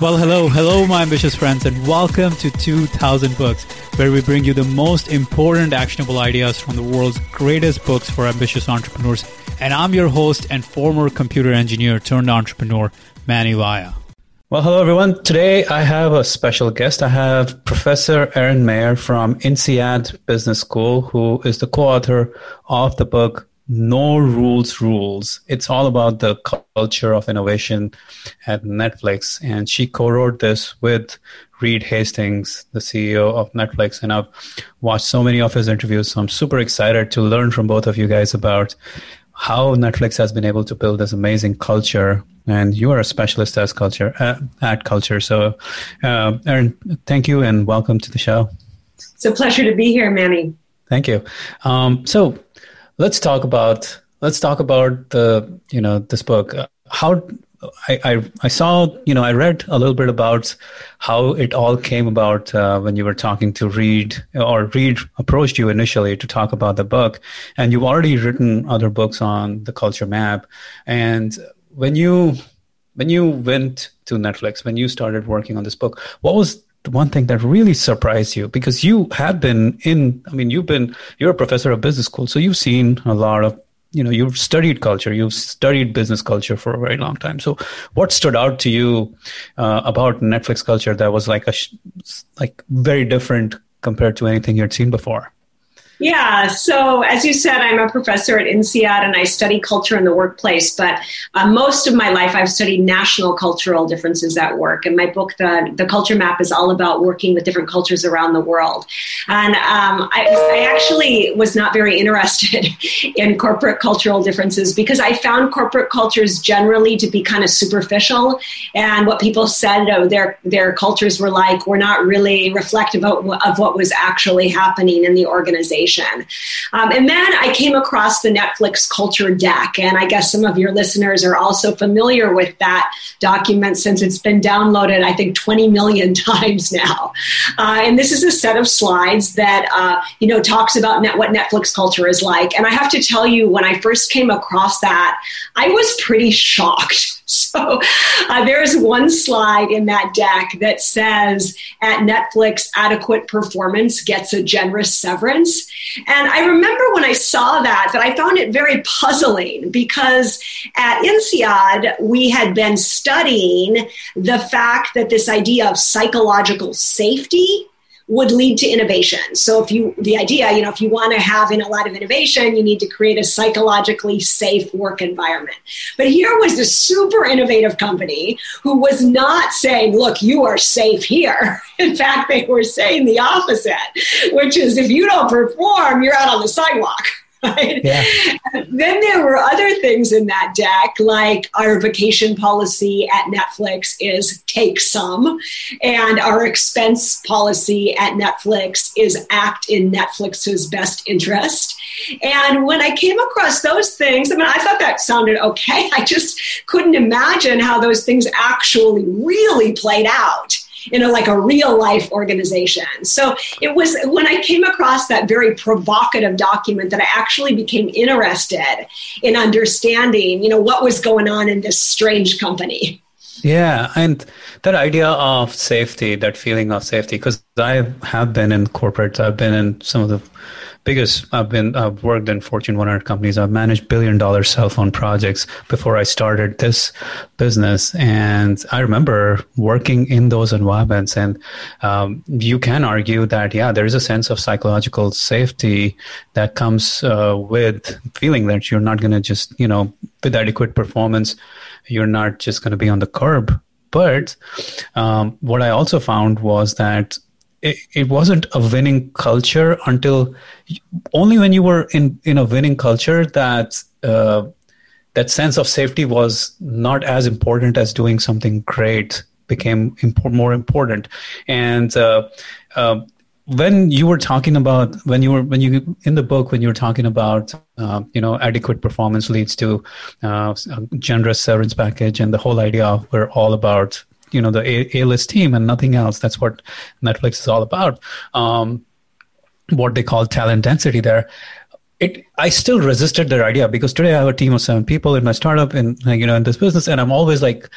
Well, hello, hello, my ambitious friends, and welcome to 2000 Books, where we bring you the most important actionable ideas from the world's greatest books for ambitious entrepreneurs. And I'm your host and former computer engineer turned entrepreneur, Manny Vaya. Well, hello, everyone. Today I have a special guest. I have Professor Erin Meyer from INSEAD Business School, who is the co author of the book no rules rules. It's all about the culture of innovation at netflix. And she co-wrote this with reed hastings the ceo of netflix. And i've watched so many of his interviews so i'm super excited to learn from both of you guys about how netflix has been able to build this amazing culture. And you are a specialist as culture uh, at culture. So uh, erin thank you and welcome to the show. It's a pleasure to be here manny. Thank you. Um, so let's talk about let's talk about the you know this book. How I, I, I saw you know I read a little bit about how it all came about uh, when you were talking to Reed or Reed approached you initially to talk about the book, and you've already written other books on the culture map. And when you when you went to Netflix, when you started working on this book, what was one thing that really surprised you because you have been in i mean you've been you're a professor of business school so you've seen a lot of you know you've studied culture you've studied business culture for a very long time. So what stood out to you uh, about netflix culture that was like a like very different compared to anything you'd seen before yeah, so as you said, I'm a professor at INSEAD and I study culture in the workplace. But uh, most of my life, I've studied national cultural differences at work. And my book, the, the Culture Map, is all about working with different cultures around the world. And um, I, I actually was not very interested in corporate cultural differences because I found corporate cultures generally to be kind of superficial. And what people said oh, their, their cultures were like were not really reflective of, of what was actually happening in the organization Um, and then I came across the Netflix Culture Deck, and I guess some of your listeners are also familiar with that document since it's been downloaded, I think, 20 million times now. Uh, and this is a set of slides that uh, you know talks about net, what Netflix culture is like. And I have to tell you, when I first came across that, I was pretty shocked. So uh, there's one slide in that deck that says at Netflix, adequate performance gets a generous severance. And I remember when I saw that, that I found it very puzzling because at INSEAD, we had been studying the fact that this idea of psychological safety would lead to innovation. So if you the idea, you know, if you want to have in a lot of innovation, you need to create a psychologically safe work environment. But here was this super innovative company who was not saying, look, you are safe here. In fact, they were saying the opposite, which is if you don't perform, you're out on the sidewalk. Right? Yeah. Then there were other things in that deck, like our vacation policy at Netflix is take some, and our expense policy at Netflix is act in Netflix's best interest. And when I came across those things, I mean, I thought that sounded okay. I just couldn't imagine how those things actually really played out in a, like a real life organization. So it was when I came across that very provocative document that I actually became interested in understanding, you know, what was going on in this strange company. Yeah, and that idea of safety, that feeling of safety, because I have been in corporate, I've been in some of the biggest I've been I've worked in Fortune 100 companies. I've managed billion dollar cell phone projects before I started this business, and I remember working in those environments. And um, you can argue that yeah, there is a sense of psychological safety that comes uh, with feeling that you're not going to just you know with adequate performance, you're not just going to be on the curb. But um, what I also found was that it, it wasn't a winning culture until only when you were in in a winning culture that uh, that sense of safety was not as important as doing something great became more important. And uh, uh, when you were talking about when you were when you in the book when you were talking about uh, you know adequate performance leads to uh, generous severance package and the whole idea of we're all about you know the A list team and nothing else. That's what Netflix is all about. Um, what they call talent density there. it i still resisted their idea because today i have a team of seven people in my startup and you know in this business and i'm always like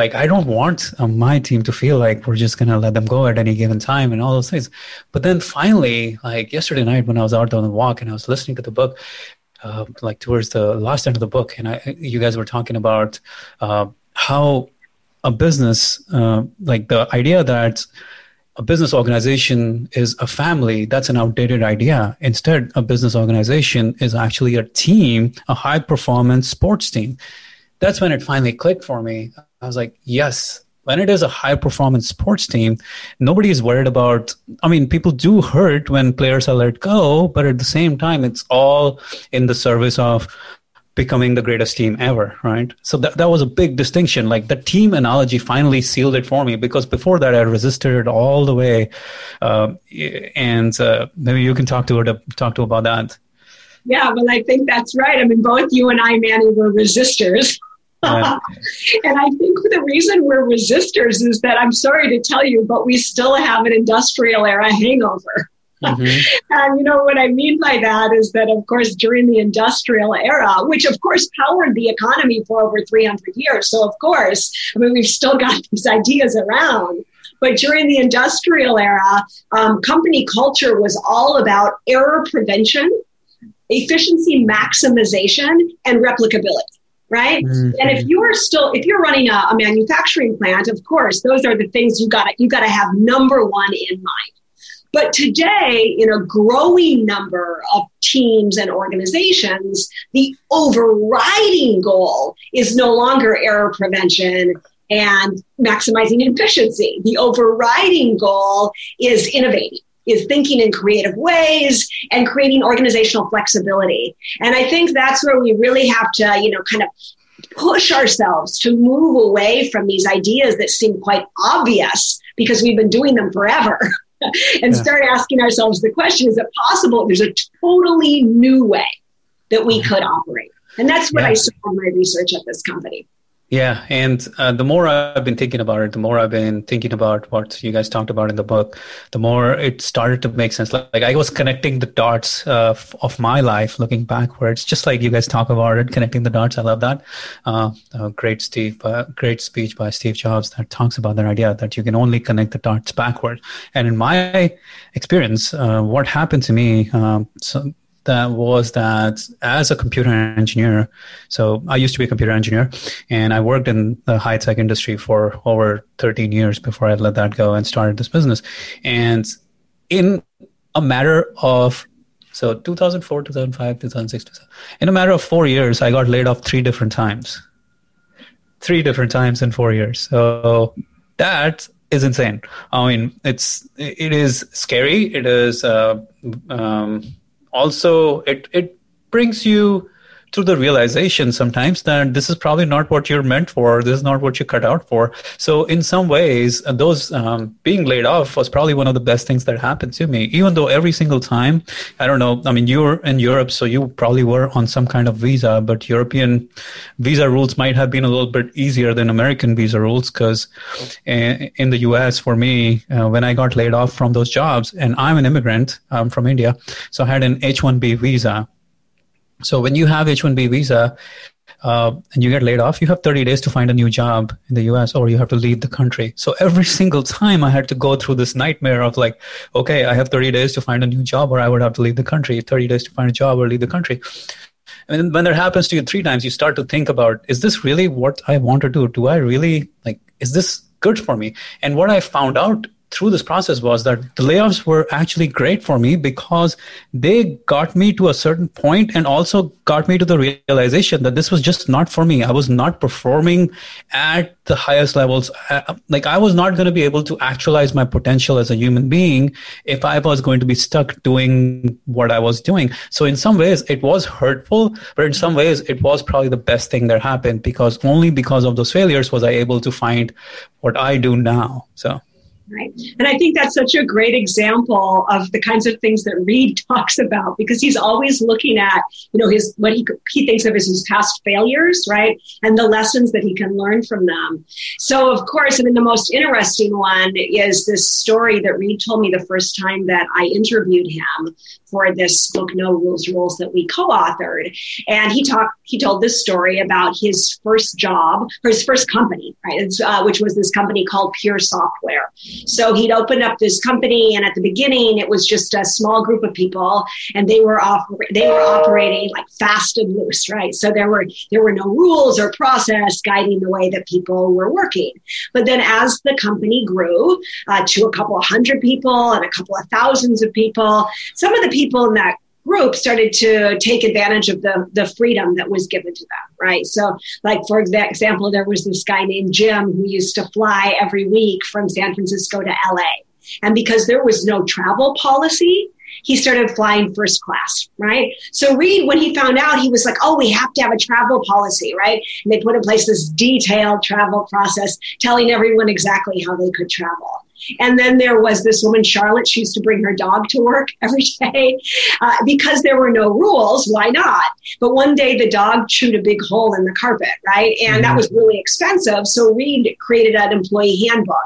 like i don't want um, my team to feel like we're just gonna let them go at any given time and all those things but then finally like yesterday night when i was out on the walk and i was listening to the book uh, like towards the last end of the book and i you guys were talking about uh, how a business uh, like the idea that a business organization is a family, that's an outdated idea. Instead, a business organization is actually a team, a high performance sports team. That's when it finally clicked for me. I was like, yes, when it is a high performance sports team, nobody is worried about. I mean, people do hurt when players are let go, but at the same time, it's all in the service of becoming the greatest team ever, right? So that, that was a big distinction. Like the team analogy finally sealed it for me because before that I resisted it all the way. Uh, and uh, maybe you can talk to her to talk to about that. Yeah, well, I think that's right. I mean, both you and I, Manny, were resistors. Yeah. and I think the reason we're resistors is that I'm sorry to tell you, but we still have an industrial era hangover. Mm-hmm. and you know what I mean by that is that, of course, during the industrial era, which of course powered the economy for over 300 years. So, of course, I mean, we've still got these ideas around. But during the industrial era, um, company culture was all about error prevention, efficiency maximization, and replicability right? Mm-hmm. And if you're still if you're running a, a, manufacturing plant, of course, those are the things you got you got to have number one in mind. But today, in a growing number of teams and organizations, the overriding goal is no longer error prevention and maximizing efficiency. The overriding goal is innovating is thinking in creative ways and creating organizational flexibility. And I think that's where we really have to, you know, kind of push ourselves to move away from these ideas that seem quite obvious because we've been doing them forever. and yeah. start asking ourselves the question is it possible there's a totally new way that we mm-hmm. could operate? And that's what yeah. I saw in my research at this company. Yeah, and uh, the more I've been thinking about it, the more I've been thinking about what you guys talked about in the book, the more it started to make sense. Like, like I was connecting the dots uh, of my life, looking backwards, just like you guys talk about it, connecting the dots. I love that. Uh, great Steve, uh, great speech by Steve Jobs that talks about that idea that you can only connect the dots backward. And in my experience, uh, what happened to me, um, so that was that as a computer engineer, so I used to be a computer engineer and I worked in the high tech industry for over 13 years before I let that go and started this business. And in a matter of so 2004, 2005, 2006, 2007, in a matter of four years, I got laid off three different times. Three different times in four years. So that is insane. I mean, it's it is scary. It is uh, um, also it it brings you to the realization sometimes that this is probably not what you're meant for. This is not what you cut out for. So in some ways, uh, those um, being laid off was probably one of the best things that happened to me. Even though every single time, I don't know. I mean, you're in Europe, so you probably were on some kind of visa, but European visa rules might have been a little bit easier than American visa rules because in the U.S. for me, uh, when I got laid off from those jobs, and I'm an immigrant, I'm from India, so I had an H-1B visa so when you have H-1B visa uh, and you get laid off, you have 30 days to find a new job in the US or you have to leave the country. So every single time I had to go through this nightmare of like, okay, I have 30 days to find a new job or I would have to leave the country, 30 days to find a job or leave the country. And when that happens to you three times, you start to think about, is this really what I want to do? Do I really like, is this good for me? And what I found out through this process was that the layoffs were actually great for me because they got me to a certain point and also got me to the realization that this was just not for me. I was not performing at the highest levels. Uh, like I was not going to be able to actualize my potential as a human being if I was going to be stuck doing what I was doing. So in some ways it was hurtful, but in some ways it was probably the best thing that happened because only because of those failures was I able to find what I do now. So Right. And I think that's such a great example of the kinds of things that Reed talks about because he's always looking at, you know, his what he he thinks of as his past failures, right? And the lessons that he can learn from them. So of course, I mean the most interesting one is this story that Reed told me the first time that I interviewed him for this book, No Rules Rules, that we co-authored. And he talked, he told this story about his first job, or his first company, right? Uh, which was this company called Pure Software. So he'd opened up this company, and at the beginning, it was just a small group of people, and they were off, they were operating like fast and loose, right? So there were there were no rules or process guiding the way that people were working. But then, as the company grew uh, to a couple of hundred people and a couple of thousands of people, some of the people people in that group started to take advantage of the, the freedom that was given to them, right? So, like, for example, there was this guy named Jim who used to fly every week from San Francisco to LA. And because there was no travel policy, he started flying first class, right? So Reed, when he found out, he was like, oh, we have to have a travel policy, right? And they put in place this detailed travel process telling everyone exactly how they could travel. And then there was this woman, Charlotte. She used to bring her dog to work every day uh, because there were no rules. Why not? But one day the dog chewed a big hole in the carpet, right? And mm-hmm. that was really expensive. So Reed created an employee handbook.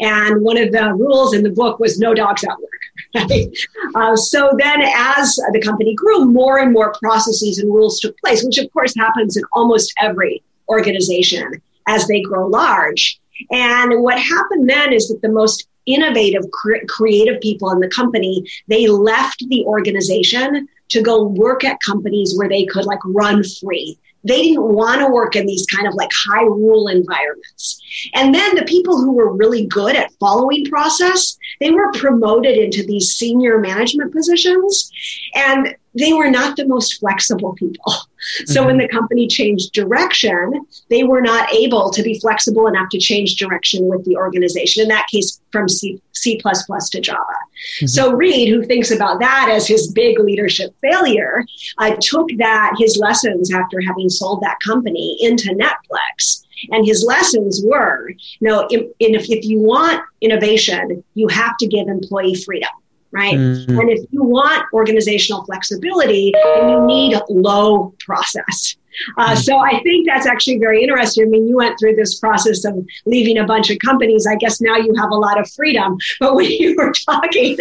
And one of the rules in the book was no dogs at work. Right? Uh, so then, as the company grew, more and more processes and rules took place, which of course happens in almost every organization as they grow large. And what happened then is that the most innovative, cre- creative people in the company, they left the organization to go work at companies where they could like run free. They didn't want to work in these kind of like high rule environments. And then the people who were really good at following process, they were promoted into these senior management positions. And they were not the most flexible people. So mm-hmm. when the company changed direction, they were not able to be flexible enough to change direction with the organization. In that case, from C, C++ to Java. Mm-hmm. So Reed, who thinks about that as his big leadership failure, uh, took that, his lessons after having sold that company into Netflix. And his lessons were, you know, if, if you want innovation, you have to give employee freedom right? Mm-hmm. And if you want organizational flexibility, then you need low process. Uh, so I think that's actually very interesting. I mean, you went through this process of leaving a bunch of companies. I guess now you have a lot of freedom. But when you were talking,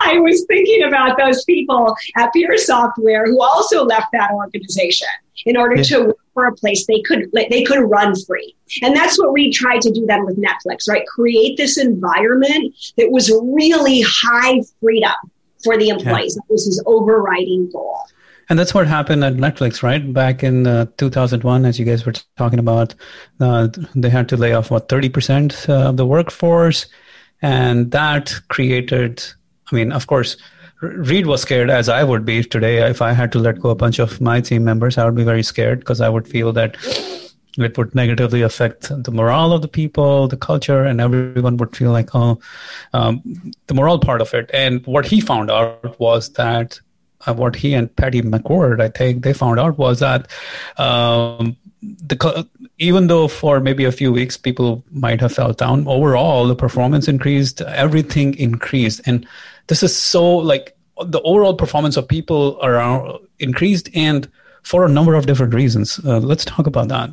I was thinking about those people at Pure Software who also left that organization in order yeah. to work for a place they could they could run free. And that's what we tried to do then with Netflix, right? Create this environment that was really high freedom for the employees. Yeah. That was his overriding goal. And that's what happened at Netflix, right? Back in uh, 2001, as you guys were talking about, uh, they had to lay off, what, 30% uh, of the workforce. And that created, I mean, of course, Reed was scared, as I would be today. If I had to let go a bunch of my team members, I would be very scared because I would feel that it would negatively affect the morale of the people, the culture, and everyone would feel like, oh, um, the moral part of it. And what he found out was that uh, what he and Patty McCord, I think, they found out was that um, the even though for maybe a few weeks people might have felt down, overall the performance increased, everything increased, and this is so like the overall performance of people around increased, and for a number of different reasons. Uh, let's talk about that.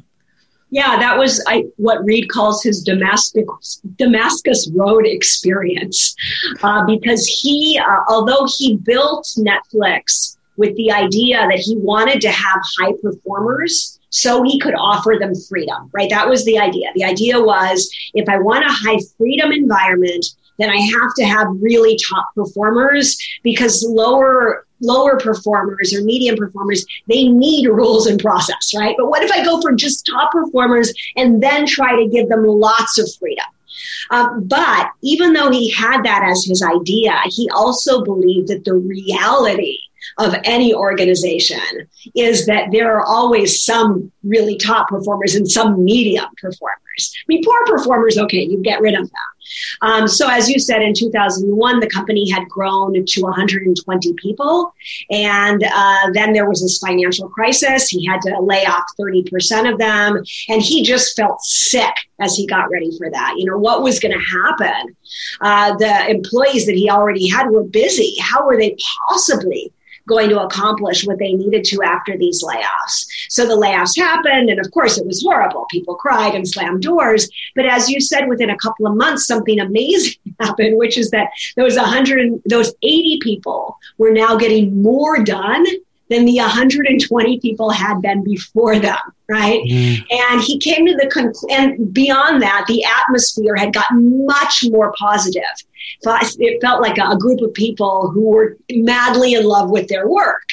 Yeah, that was I, what Reed calls his Damascus, Damascus Road experience, uh, because he, uh, although he built Netflix with the idea that he wanted to have high performers so he could offer them freedom, right? That was the idea. The idea was if I want a high freedom environment, then I have to have really top performers because lower lower performers or medium performers they need rules and process right? But what if i go for just top performers and then try to give them lots of freedom? Um, but even though he had that as his idea he also believed that the reality of any organization is that there are always some really top performers and some medium performers performers. I mean, poor performers, okay, you get rid of them. Um, so, as you said, in 2001, the company had grown to 120 people. And uh, then there was this financial crisis. He had to lay off 30% of them. And he just felt sick as he got ready for that. You know, what was going to happen? Uh, the employees that he already had were busy. How were they possibly going to accomplish what they needed to after these layoffs. So the layoffs happened, and of course it was horrible. People cried and slammed doors. But as you said, within a couple of months, something amazing happened, which is that those 100, those 80 people were now getting more done than the 120 people had been before them, right? Mm. And he came to the conclusion, and beyond that, the atmosphere had gotten much more positive it felt like a, group of people who were madly in love with their work.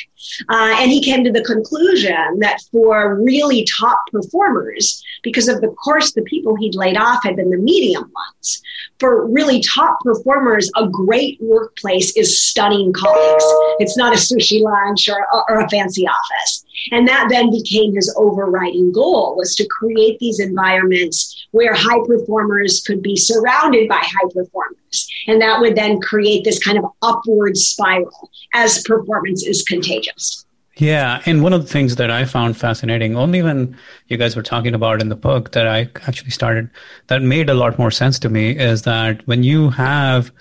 Uh, and he came to the conclusion that for really top performers, because of the course the people he'd laid off had been the medium ones, for really top performers, a great workplace is stunning colleagues. It's not a sushi lunch or, or a fancy office. And that then became his overriding goal was to create these environments where high performers could be surrounded by high performers. And that would then create this kind of upward spiral as performance is contagious. Yeah, and one of the things that I found fascinating, only when you guys were talking about in the book that I actually started, that made a lot more sense to me is that when you have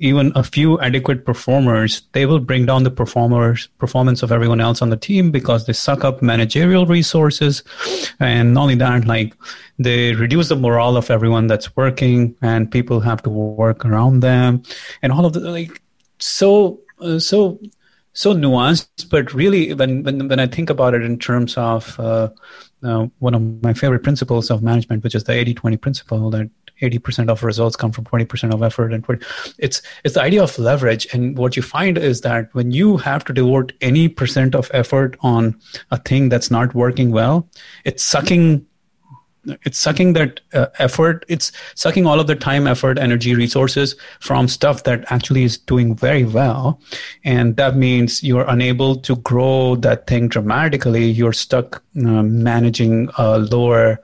even a few adequate performers, they will bring down the performers performance of everyone else on the team because they suck up managerial resources, and not only that, like they reduce the morale of everyone that's working, and people have to work around them, and all of the like so uh, so so nuanced. But really, when when when I think about it in terms of uh, uh, one of my favorite principles of management, which is the 80-20 principle that 80% of results come from 20% of effort and 20, it's it's the idea of leverage. And what you find is that when you have to devote any percent of effort on a thing that's not working well it's sucking it's sucking that uh, effort it's sucking all of the time effort energy resources from stuff that actually is doing very well. And that means you're unable to grow that thing dramatically. You're stuck uh, managing a lower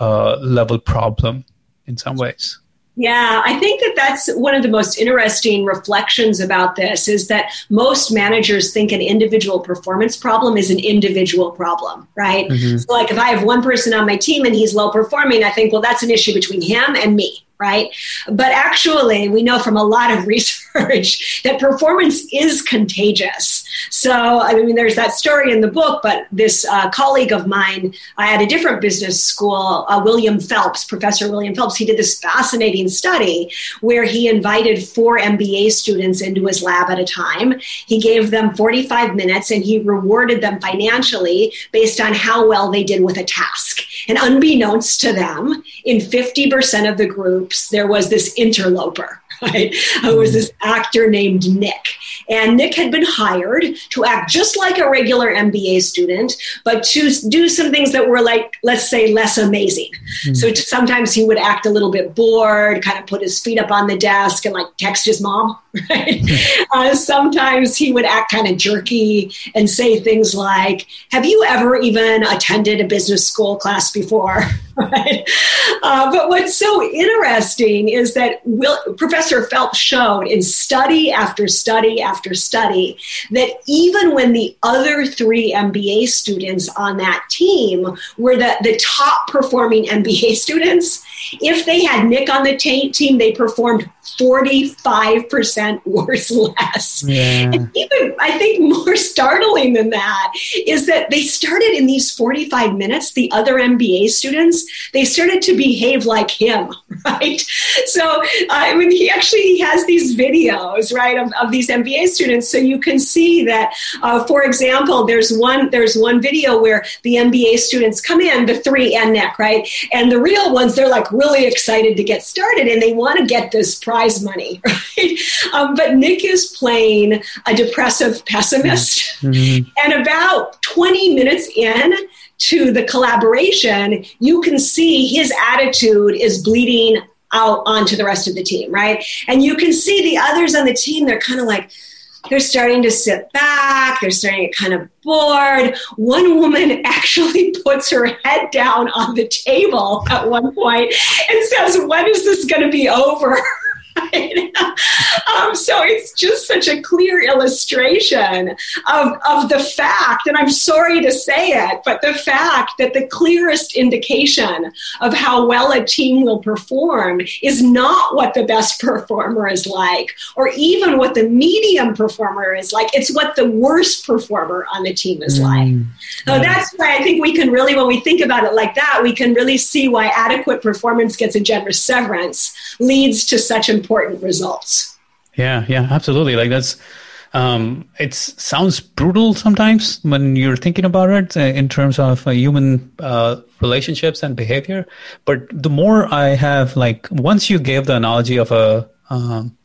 uh, level problem in some ways. Yeah, I think that that's one of the most interesting reflections about this is that most managers think an individual performance problem is an individual problem, right? Mm-hmm. So, like if I have one person on my team and he's low performing, I think, well, that's an issue between him and me, right? But actually, we know from a lot of research that performance is contagious. So, I mean, there's that story in the book, but this uh, colleague of mine I at a different business school, uh, William Felps, Professor William Felps, he did this fascinating study where he invited four MBA students into his lab at a time. He gave them 45 minutes and he rewarded them financially based on how well they did with a task. And unbeknownst to them, in 50% of the groups, there was this interloper right? Who was this actor named Nick. And Nick had been hired to act just like a regular MBA student, but to do some things that were like, let's say, less amazing. Mm-hmm. So sometimes he would act a little bit bored, kind of put his feet up on the desk and like text his mom, right? uh, sometimes he would act kind of jerky and say things like, Have you ever even attended a business school class before? right? Uh, but what's so interesting is that Will, Professor Felps showed in study after study after study that even when the other three MBA students on that team were the, the top performing MBA students, if they had Nick on the t- team, they performed 45% worse less. Yeah. And even, I think, more startling than that is that they started in these 45 minutes, the other MBA students, they started to behave like him, right? So, uh, I mean, he actually he has these videos, right, of, of these MBA students. So you can see that, uh, for example, there's one, there's one video where the MBA students come in, the three and Nick, right? And the real ones, they're like really excited to get started and they want to get this prize prize money, right? Um, but Nick is playing a depressive pessimist. Mm-hmm. And about 20 minutes in, to the collaboration, you can see his attitude is bleeding out onto the rest of the team, right? And you can see the others on the team, they're kind of like, they're starting to sit back, they're starting to get kind of bored. One woman actually puts her head down on the table at one point and says, When is this going to be over? um, so it's just such a clear illustration of, of the fact, and I'm sorry to say it, but the fact that the clearest indication of how well a team will perform is not what the best performer is like, or even what the medium performer is like. It's what the worst performer on the team is mm, like. So that's why I think we can really, when we think about it like that, we can really see why adequate performance gets a generous severance leads to such important results. Yeah, yeah, absolutely. Like that's um, it sounds brutal sometimes when you're thinking about it uh, in terms of uh, human uh, relationships and behavior. But the more I have, like, once you gave the analogy of a um,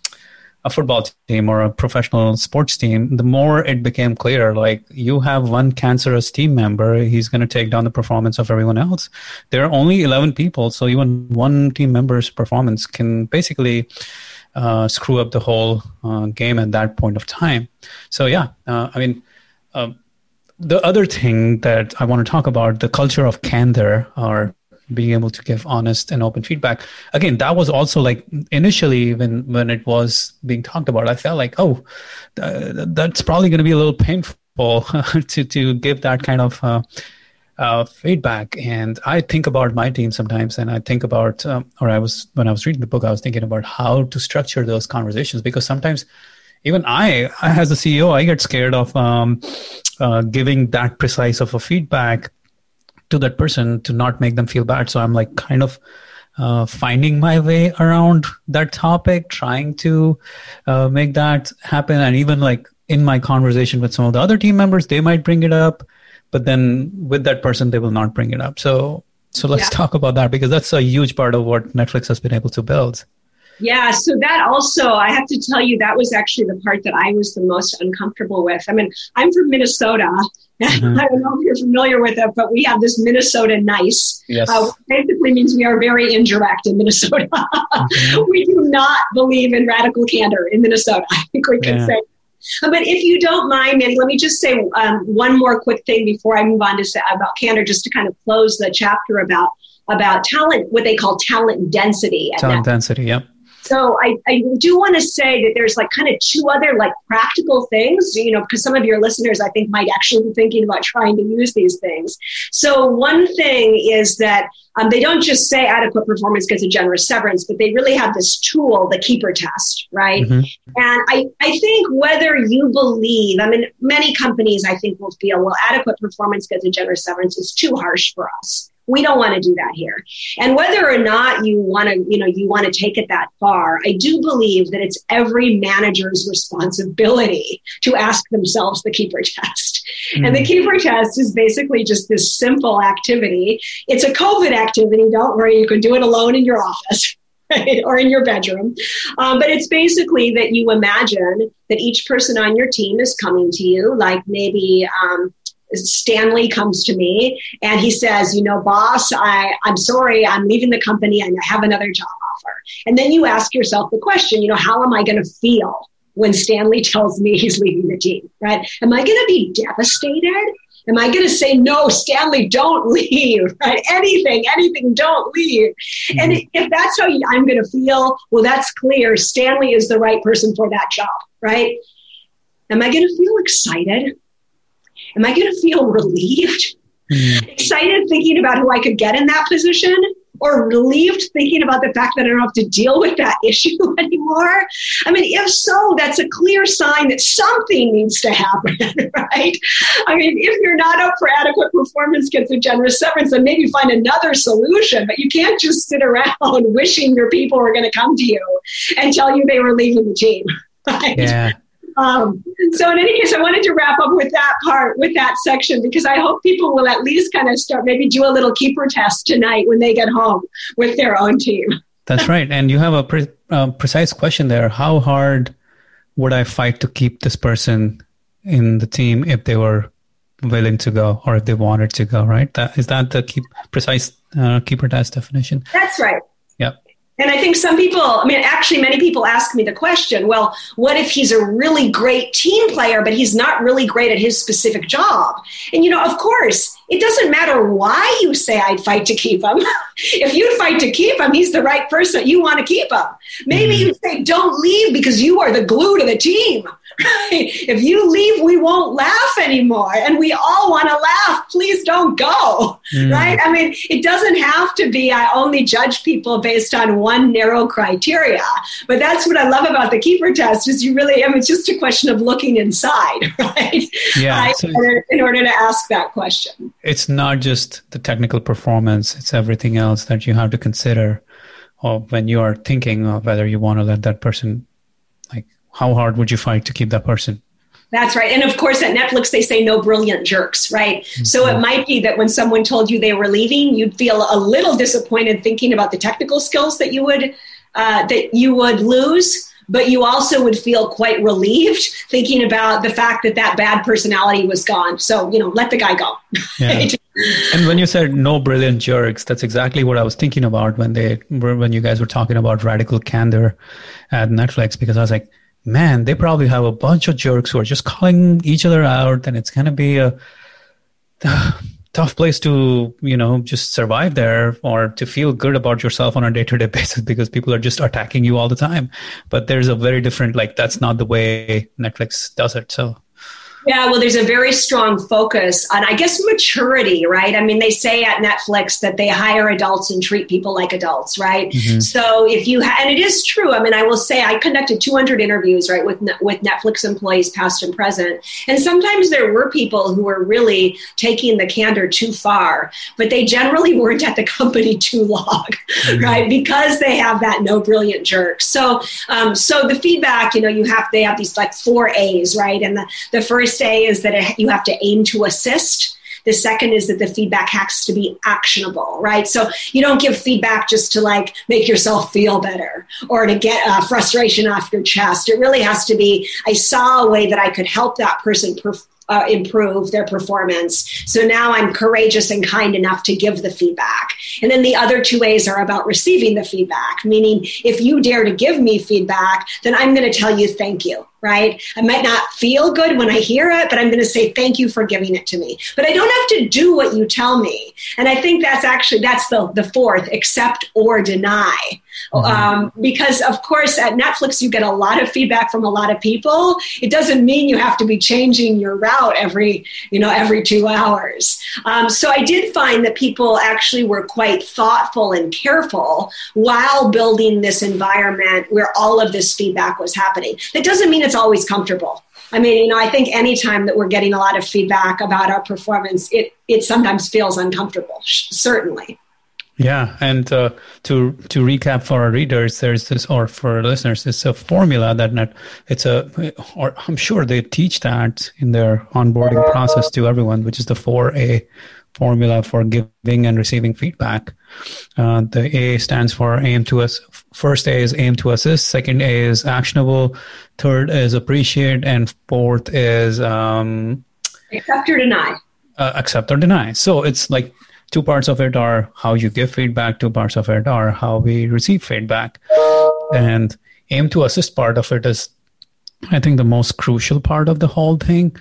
a football team or a professional sports team, the more it became clear. Like, you have one cancerous team member, he's going to take down the performance of everyone else. There are only eleven people, so even one team member's performance can basically uh, screw up the whole uh, game at that point of time. So yeah, uh, I mean, um, the other thing that I want to talk about the culture of candor or being able to give honest and open feedback. Again, that was also like initially when when it was being talked about, I felt like, oh, that's probably going to be a little painful to to give that kind of uh, uh, feedback. And I think about my team sometimes, and I think about, um, or I was when I was reading the book, I was thinking about how to structure those conversations because sometimes even I, as a CEO, I get scared of um, uh, giving that precise of a feedback to that person to not make them feel bad. So I'm like kind of uh, finding my way around that topic, trying to uh, make that happen. And even like in my conversation with some of the other team members, they might bring it up but then with that person they will not bring it up so so let's yeah. talk about that because that's a huge part of what netflix has been able to build yeah, so that also, I have to tell you, that was actually the part that I was the most uncomfortable with. I mean, I'm from Minnesota. Mm-hmm. I don't know if you're familiar with it, but we have this Minnesota nice. Yes. Uh, basically means we are very indirect in Minnesota. Mm-hmm. we do not believe in radical candor in Minnesota. I think we can yeah. say but if you don't mind, Manny, let me just say um, one more quick thing before I move on to say about candor, just to kind of close the chapter about about talent, what they call talent density. Talent density, yep. So I, I do want to say that there's like kind of two other like practical things, you know, because some of your listeners I think might actually be thinking about trying to use these things. So one thing is that um, they don't just say adequate performance gets a generous severance, but they really have this tool, the keeper test, right? Mm-hmm. And I, I think whether you believe, I mean, many companies I think will feel, well, adequate performance gets a generous severance is too harsh for us. We don't want to do that here. And whether or not you want to, you know, you want to take it that far, I do believe that it's every manager's responsibility to ask themselves the keeper test. Mm. And the keeper test is basically just this simple activity. It's a COVID activity. Don't worry. You can do it alone in your office. Right, or in your bedroom. Um, but it's basically that you imagine that each person on your team is coming to you, like maybe um, Stanley comes to me and he says, you know, boss, I, I'm sorry, I'm leaving the company and I have another job offer. And then you ask yourself the question, you know, how am I going to feel when Stanley tells me he's leaving the team, right? Am I going to be devastated? Am I going to say, no, Stanley, don't leave, right? Anything, anything, don't leave. Mm-hmm. And if that's how I'm going to feel, well, that's clear. Stanley is the right person for that job, right? Am I going to feel excited? Am I going to feel relieved? Mm. Excited thinking about who I could get in that position, or relieved thinking about the fact that I don't have to deal with that issue anymore? I mean, if so, that's a clear sign that something needs to happen, right? I mean, if you're not up for adequate performance gets a generous severance, then maybe find another solution. But you can't just sit around wishing your people are going to come to you and tell you they were leaving the team. Right? Yeah. Um, so in any case, I wanted to wrap up with that part, with that section, because I hope people will at least kind of start, maybe do a little keeper test tonight when they get home with their own team. That's right. And you have a pre- uh, precise question there. How hard would I fight to keep this person in the team if they were willing to go or if they wanted to go, right? That, is that the keep, precise uh, keeper test definition? That's right. And I think some people, I mean, actually, many people ask me the question well, what if he's a really great team player, but he's not really great at his specific job? And, you know, of course, it doesn't matter why you say I'd fight to keep him. if you'd fight to keep him, he's the right person. You want to keep him. Maybe mm-hmm. you say, don't leave because you are the glue to the team. if you leave, we won't laugh anymore. And we all want to laugh. Please don't go. Mm. Right? I mean, it doesn't have to be I only judge people based on one narrow criteria. But that's what I love about the keeper test is you really, I mean, it's just a question of looking inside, right? Yeah. Right? So in order to ask that question. It's not just the technical performance, it's everything else that you have to consider or when you are thinking of whether you want to let that person how hard would you fight to keep that person? That's right. And of course, at Netflix, they say no brilliant jerks, right? Mm-hmm. So it might be that when someone told you they were leaving, you'd feel a little disappointed thinking about the technical skills that you would uh, that you would lose. But you also would feel quite relieved thinking about the fact that that bad personality was gone. So, you know, let the guy go. Yeah. and when you said no brilliant jerks, that's exactly what I was thinking about when they were, when you guys were talking about radical candor at Netflix, because I was like, man, they probably have a bunch of jerks who are just calling each other out, and it's going to be a tough place to, you know, just survive there or to feel good about yourself on a day to day basis because people are just attacking you all the time. But there's a very different, like, that's not the way Netflix does it. So yeah, well, there's a very strong focus on, I guess, maturity, right? I mean, they say at Netflix that they hire adults and treat people like adults, right? Mm-hmm. So if you, ha- and it is true. I mean, I will say I conducted 200 interviews, right, with with Netflix employees, past and present, and sometimes there were people who were really taking the candor too far, but they generally weren't at the company too long, mm-hmm. right? Because they have that no brilliant jerk. So, um, so the feedback, you know, you have they have these like four A's, right? And the the first say is that it, you have to aim to assist. The second is that the feedback has to be actionable, right? So you don't give feedback just to like make yourself feel better or to get uh, frustration off your chest. It really has to be, I saw a way that I could help that person uh, improve their performance. So now I'm courageous and kind enough to give the feedback. And then the other two ways are about receiving the feedback, meaning if you dare to give me feedback, then I'm going to tell you thank you right? I might not feel good when I hear it, but I'm going to say thank you for giving it to me. But I don't have to do what you tell me. And I think that's actually that's the the fourth accept or deny. Mm-hmm. Um, because of course at Netflix you get a lot of feedback from a lot of people. It doesn't mean you have to be changing your route every you know every two hours. Um, so I did find that people actually were quite thoughtful and careful while building this environment where all of this feedback was happening. That doesn't mean it's always comfortable. I mean, you know, I think anytime that we're getting a lot of feedback about our performance, it it sometimes feels uncomfortable. Certainly. Yeah, and uh, to to recap for our readers, there's this, or for our listeners, it's a formula that not, it's a, or I'm sure they teach that in their onboarding process to everyone, which is the four A formula for giving and receiving feedback. Uh, the A stands for aim to us. First A is aim to assist. Second A is actionable. Third is appreciate, and fourth is um, accept or deny. Uh, accept or deny. So it's like two parts of it are how you give feedback. Two parts of it are how we receive feedback. And aim to assist part of it is, I think, the most crucial part of the whole thing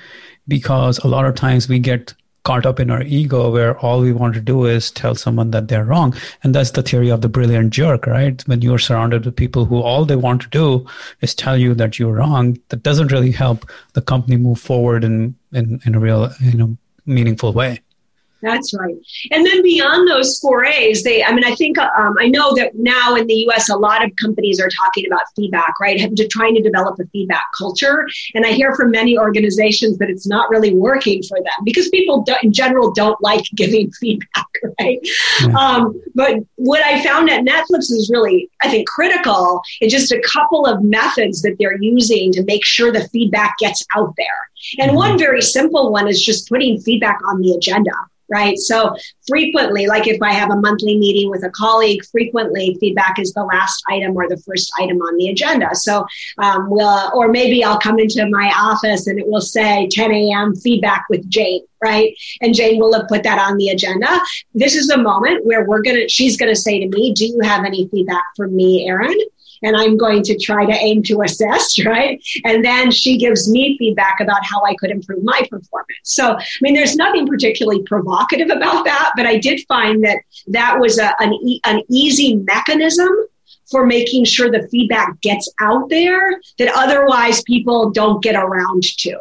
because a lot of times we get caught up in our ego where all we want to do is tell someone that they're wrong and that's the theory of the brilliant jerk right when you're surrounded with people who all they want to do is tell you that you're wrong that doesn't really help the company move forward in in, in a real you know meaningful way that's right. And then beyond those four A's, they, I mean, I think, um, I know that now in the US, a lot of companies are talking about feedback, right? To trying to develop a feedback culture. And I hear from many organizations that it's not really working for them because people do, in general don't like giving feedback, right? Yeah. Um, but what I found at Netflix is really, I think, critical is just a couple of methods that they're using to make sure the feedback gets out there. And mm-hmm. one very simple one is just putting feedback on the agenda right? So frequently, like if I have a monthly meeting with a colleague, frequently feedback is the last item or the first item on the agenda. So um, we'll, or maybe I'll come into my office and it will say 10 a.m. feedback with Jane, right? And Jane will have put that on the agenda. This is a moment where we're gonna, she's gonna say to me, "Do you have any feedback for me, Erin?" And I'm going to try to aim to assess, right? And then she gives me feedback about how I could improve my performance. So, I mean, there's nothing particularly provocative about that, but I did find that that was a, an, e- an easy mechanism for making sure the feedback gets out there that otherwise people don't get around to.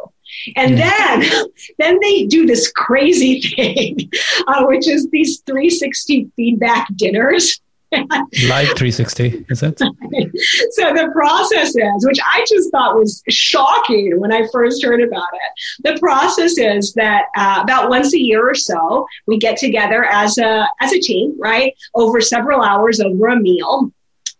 And then, then they do this crazy thing, uh, which is these 360 feedback dinners Live 360, is it? so the process is, which I just thought was shocking when I first heard about it. The process is that uh, about once a year or so, we get together as a as a team, right, over several hours over a meal,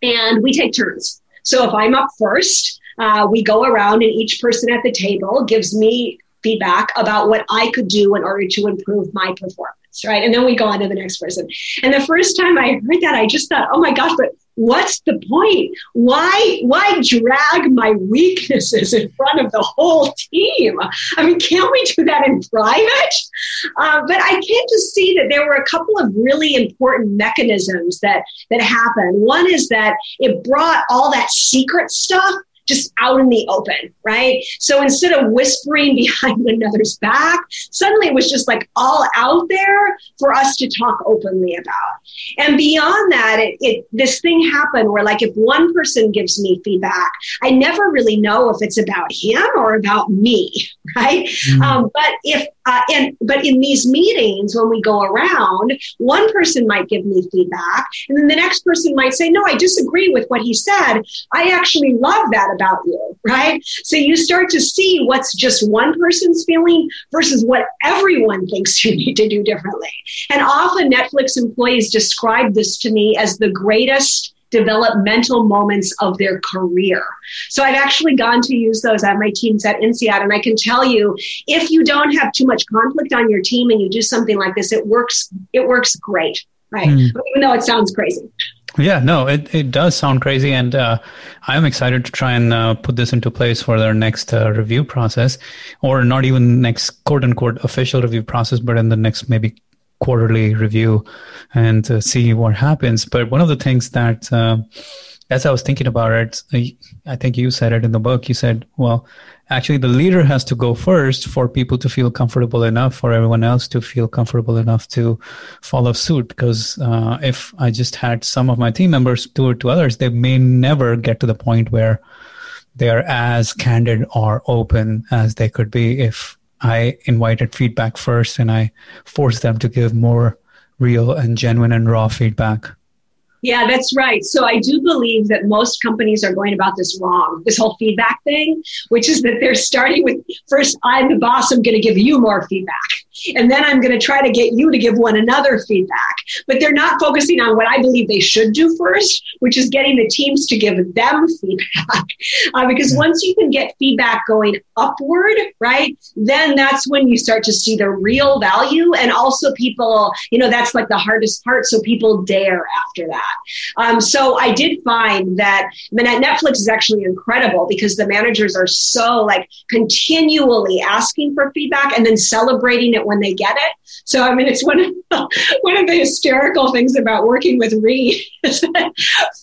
and we take turns. So if I'm up first, uh, we go around, and each person at the table gives me feedback about what I could do in order to improve my performance right? And then we go on to the next person. And the first time I heard that, I just thought, oh my gosh, but what's the point? Why, why drag my weaknesses in front of the whole team? I mean, can't we do that in private? Uh, but I came to see that there were a couple of really important mechanisms that, that happened. One is that it brought all that secret stuff just out in the open, right? So instead of whispering behind another's back, suddenly it was just like all out there for us to talk openly about. And beyond that, it, it this thing happened where like if one person gives me feedback, I never really know if it's about him or about me, right? Mm-hmm. Um, but if uh, and but in these meetings when we go around, one person might give me feedback, and then the next person might say, "No, I disagree with what he said. I actually love that about you." Right? So you start to see what's just one person's feeling versus what everyone thinks you need to do differently. And often Netflix employees describe this to me as the greatest developmental moments of their career. So I've actually gone to use those at my teams at INSEAD. And I can tell you, if you don't have too much conflict on your team and you do something like this, it works, it works great. Right. Mm. Even though it sounds crazy. Yeah, no, it, it does sound crazy. And uh, I'm excited to try and uh, put this into place for their next uh, review process, or not even next quote unquote official review process, but in the next maybe quarterly review and uh, see what happens. But one of the things that, uh, as I was thinking about it, I think you said it in the book. You said, well, actually, the leader has to go first for people to feel comfortable enough, for everyone else to feel comfortable enough to follow suit. Because uh, if I just had some of my team members do it to others, they may never get to the point where they are as candid or open as they could be if I invited feedback first and I forced them to give more real and genuine and raw feedback. Yeah, that's right. So I do believe that most companies are going about this wrong, this whole feedback thing, which is that they're starting with first, I'm the boss, I'm going to give you more feedback. And then I'm going to try to get you to give one another feedback. But they're not focusing on what I believe they should do first, which is getting the teams to give them feedback. Uh, because once you can get feedback going upward, right, then that's when you start to see the real value. And also people, you know, that's like the hardest part. So people dare after that. Um, so I did find that I mean, Netflix is actually incredible because the managers are so like continually asking for feedback and then celebrating it when they get it. So I mean, it's one of the, of the hysterical things about working with Reed is that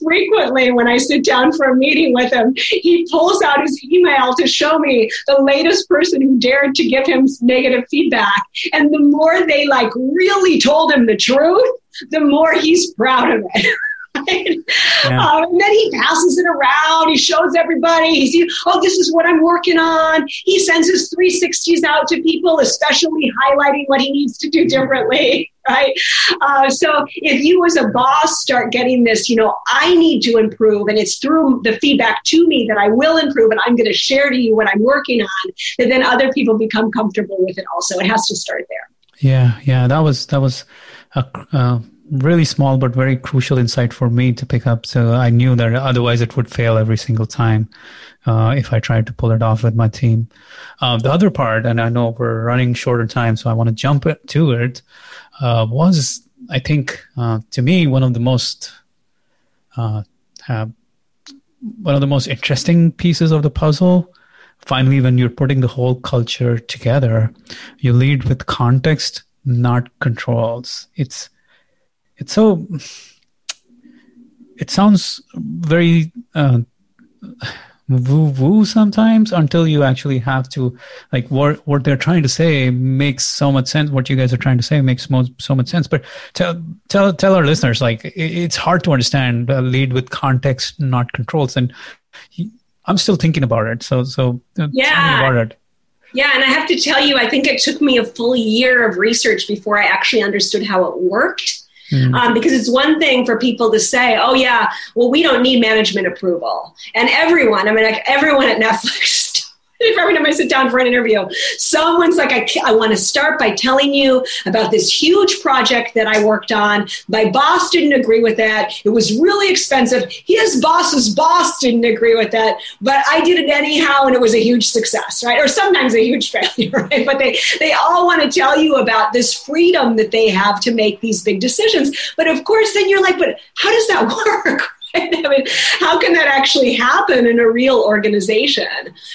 frequently when I sit down for a meeting with him, he pulls out his email to show me the latest person who dared to give him negative feedback, and the more they like really told him the truth the more he's proud of it. Yeah. Um, and then he passes it around. He shows everybody. He's, oh, this is what I'm working on. He sends his 360s out to people, especially highlighting what he needs to do differently. Right. Uh, so if you as a boss start getting this, you know, I need to improve and it's through the feedback to me that I will improve and I'm going to share to you what I'm working on, that then other people become comfortable with it also. It has to start there. Yeah. Yeah. That was, that was, a, uh, really small but very crucial insight for me to pick up. So I knew that otherwise it would fail every single time uh, if I tried to pull it off with my team. Uh, the other part, and I know we're running shorter time, so I want to jump to it, uh, was I think uh, to me one of the most uh, one of the most interesting pieces of the puzzle. Finally, when you're putting the whole culture together, you lead with context, not controls. It's it's so it sounds very uh, woo woo sometimes until you actually have to like what what they're trying to say makes so much sense what you guys are trying to say makes mo- so much sense. But tell tell tell our listeners like it's hard to understand uh, lead with context not controls. And he, i'm still thinking about it. So so uh, yeah. about it. Yeah, and I have to tell you, I think it took me a full year of research before I actually understood how it worked. Mm. Um, because it's one thing for people to say, oh, yeah, well, we don't need management approval. And everyone, I mean, like everyone at Netflix every time I sit down for an interview, someone's like, I, I want to start by telling you about this huge project that I worked on. My boss didn't agree with that. It was really expensive. His boss's boss didn't agree with that, but I did it anyhow, and it was a huge success, right? Or sometimes a huge failure, right? But they, they all want to tell you about this freedom that they have to make these big decisions. But of course, then you're like, but how does that work? I mean, how can that actually happen in a real organization?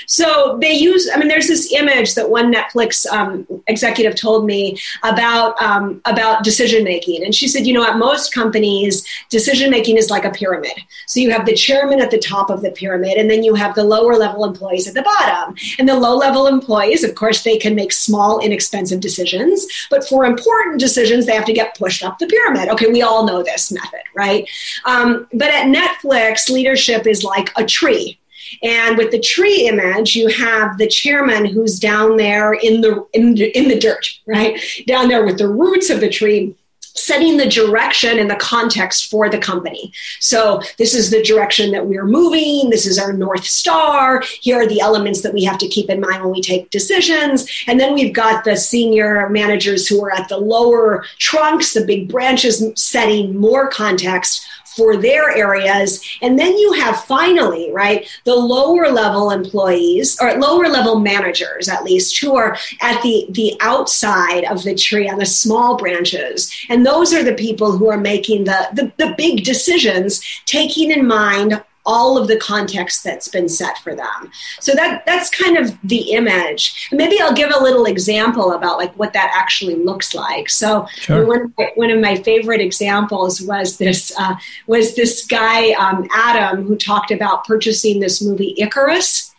So they use, I mean, there's this image that one Netflix um, executive told me about, um, about decision making. And she said, you know, at most companies, decision making is like a pyramid. So you have the chairman at the top of the pyramid, and then you have the lower level employees at the bottom. And the low level employees, of course, they can make small, inexpensive decisions. But for important decisions, they have to get pushed up the pyramid. Okay, we all know this method, right? Um, but at Netflix, leadership is like a tree. And with the tree image, you have the chairman who's down there in the, in the, in the dirt, right? Down there with the roots of the tree setting the direction and the context for the company. So, this is the direction that we're moving. This is our North Star. Here are the elements that we have to keep in mind when we take decisions. And then we've got the senior managers who are at the lower trunks, the big branches, setting more context for their areas. And then you have finally, right, the lower level employees or lower level managers, at least, who are at the, the outside of the tree on the small branches. And those are the people who are making the, the, the big decisions, taking in mind all of the context that's been set for them. So that that's kind of the image. Maybe I'll give a little example about like what that actually looks like. So sure. one, of my, one of my favorite examples was this uh, was this guy um, Adam who talked about purchasing this movie Icarus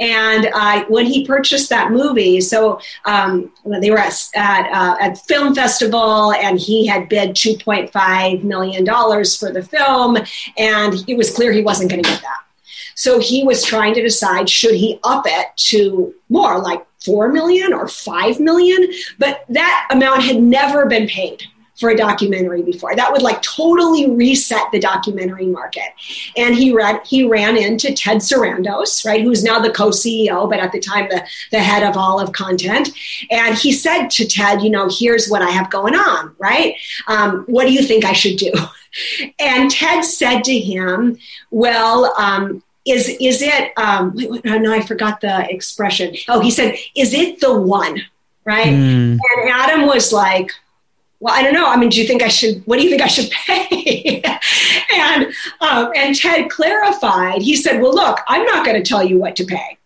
and uh, when he purchased that movie, so um, they were at at, uh, at film festival, and he had bid two point five million dollars for the film, and it was clear he wasn't going to get that. So he was trying to decide should he up it to more like four million or five million, but that amount had never been paid for a documentary before. That would like totally reset the documentary market. And he read he ran into Ted Sarandos, right, who's now the co-CEO, but at the time the, the head of all of content. And he said to Ted, you know, here's what I have going on, right? Um, what do you think I should do? And Ted said to him, well, um, is is it um wait, no i forgot the expression oh he said is it the one right mm. and adam was like well, I don't know. I mean, do you think I should? What do you think I should pay? and um, and Ted clarified. He said, "Well, look, I'm not going to tell you what to pay.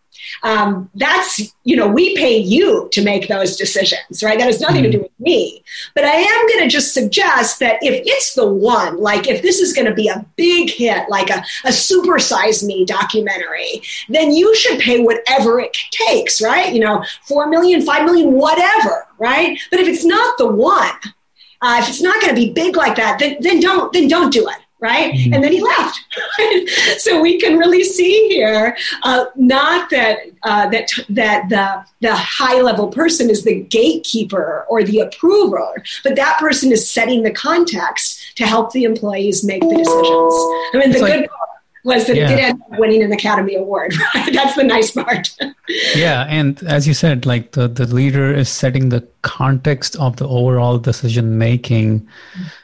Um, that's you know, we pay you to make those decisions, right? That has nothing mm-hmm. to do with me. But I am going to just suggest that if it's the one, like if this is going to be a big hit, like a, a super size me documentary, then you should pay whatever it takes, right? You know, four million, five million, whatever, right? But if it's not the one, uh, if it's not going to be big like that, then, then don't then don't do it right? Mm-hmm. And then he left. so we can really see here, uh, not that uh, that that the the high level person is the gatekeeper or the approver, but that person is setting the context to help the employees make the decisions. I mean, the like, good part was that yeah. it did end up winning an Academy Award. Right? That's the nice part. yeah, and as you said, like the, the leader is setting the context of the overall decision making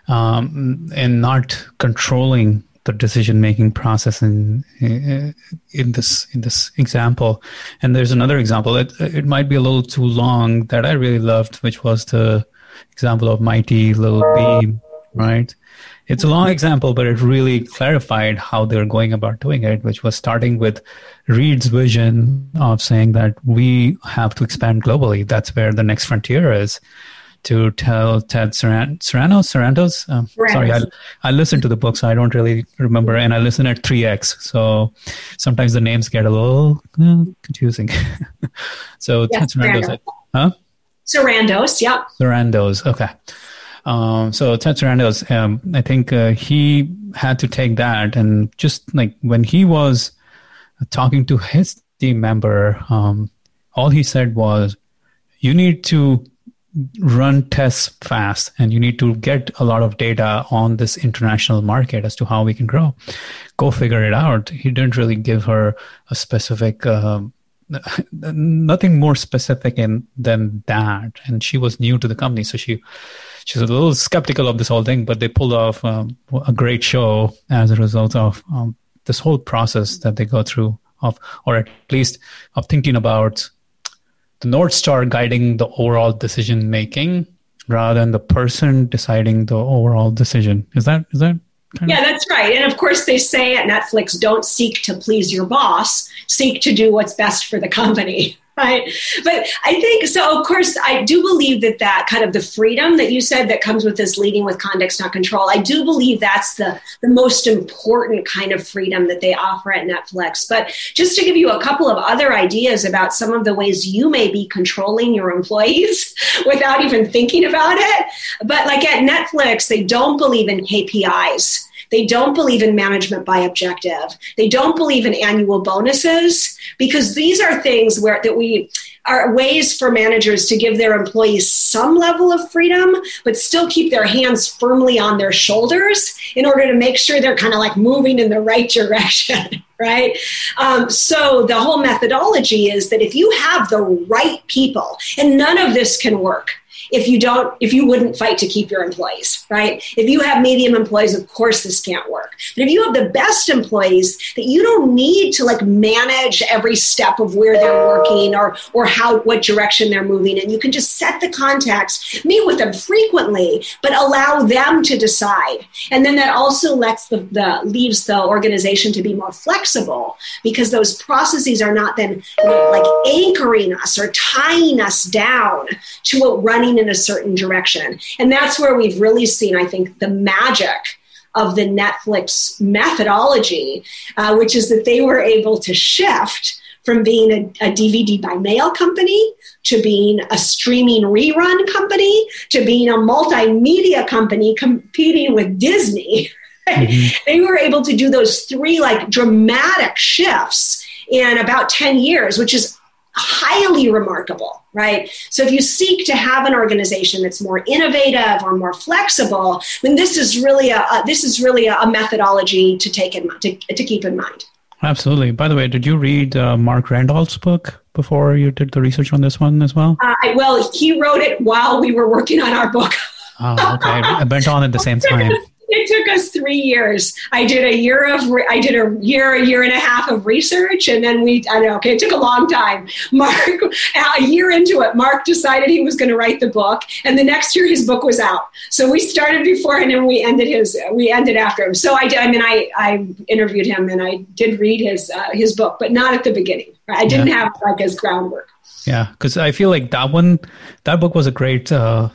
um, and not controlling the decision making process in in this in this example and there's another example it, it might be a little too long that i really loved which was the example of Mighty Little Bheem right it's a long example but it really clarified how they're going about doing it which was starting with reed's vision of saying that we have to expand globally that's where the next frontier is to tell Ted Saran- Serrano, Sarantos. Um, sorry, I, I listened to the book, so I don't really remember, and I listen at 3x, so sometimes the names get a little uh, confusing. so yeah, Ted Sarandos, huh? Sarandos, yeah. Sarandos, okay. Um, so Ted Sarandos, um, I think uh, he had to take that, and just like when he was talking to his team member, um, all he said was, "You need to run tests fast and you need to get a lot of data on this international market as to how we can grow. Go figure it out. He didn't really give her a specific uh, nothing more specific in than that and she was new to the company so she she's a little skeptical of this whole thing but they pulled off um, a great show as a result of um, this whole process that they go through of or at least of thinking about the North Star guiding the overall decision making rather than the person deciding the overall decision. Is that is that yeah, that's right. And of course, they say at Netflix, don't seek to please your boss, seek to do what's best for the company right? But I think so. Of course, I do believe that that kind of the freedom that you said that comes with this leading with context, not control. I do believe that's the the most important kind of freedom that they offer at Netflix. But just to give you a couple of other ideas about some of the ways you may be controlling your employees without even thinking about it. But like at Netflix, they don't believe in KPIs they don't believe in management by objective. They don't believe in annual bonuses because these are things where that we are ways for managers to give their employees some level of freedom, but still keep their hands firmly on their shoulders in order to make sure they're kind of like moving in the right direction. right? Um, so the whole methodology is that if you have the right people, and none of this can work if you don't if you wouldn't fight to keep your employees right? If you have medium employees of course this can't work. But if you have the best employees that you don't need to like manage every step of where they're working or or how what direction they're moving and you can just set the context meet with them frequently but allow them to decide. And then that also lets the, the leaves the organization to be more flexible because those processes are not then you know, like anchoring us or tying us down to a running in a certain direction. And that's where we've really seen, I think, the magic of the Netflix methodology, uh, which is that they were able to shift from being a, a, DVD by mail company to being a streaming rerun company to being a multimedia company competing with Disney. Mm-hmm. They were able to do those three like dramatic shifts in about 10 years, which is highly remarkable, right? So if you seek to have an organization that's more innovative or more flexible, then this is really a, a this is really a, a, methodology to take in to, to keep in mind. Absolutely. By the way, did you read uh, Marc Randolph's book before you did the research on this one as well? Uh, well, he wrote it while we were working on our book. oh, okay. I went on at the same time it took us three years. I did a year of, re- I did a year, a year and a half of research, and then we, I know, okay, it took a long time. Marc, a year into it, Marc decided he was going to write the book, and the next year his book was out. So we started before him, and we ended his, we ended after him. So I, did, I mean, I, I interviewed him, and I did read his, uh, his book, but not at the beginning. I didn't yeah. have like his groundwork. Yeah, because I feel like that one, that book was a great uh,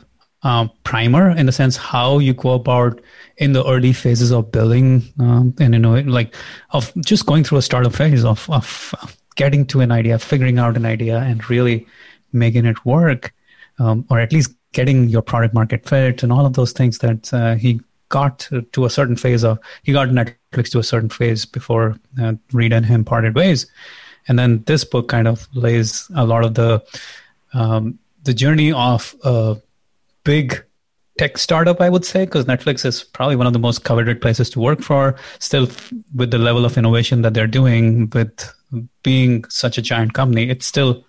uh, primer in the sense how you go about in the early phases of building um, and you know like of just going through a startup phase of, of getting to an idea figuring out an idea and really making it work um, or at least getting your product market fit and all of those things that uh, he got to a certain phase of he got netflix to a certain phase before uh, reed and him parted ways. And then this book kind of lays a lot of the um, the journey of a big tech startup, I would say, because Netflix is probably one of the most coveted places to work for. Still, with the level of innovation that they're doing, with being such a giant company, it's still,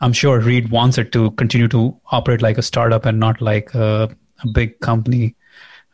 I'm sure Reed wants it to continue to operate like a startup and not like a, a big company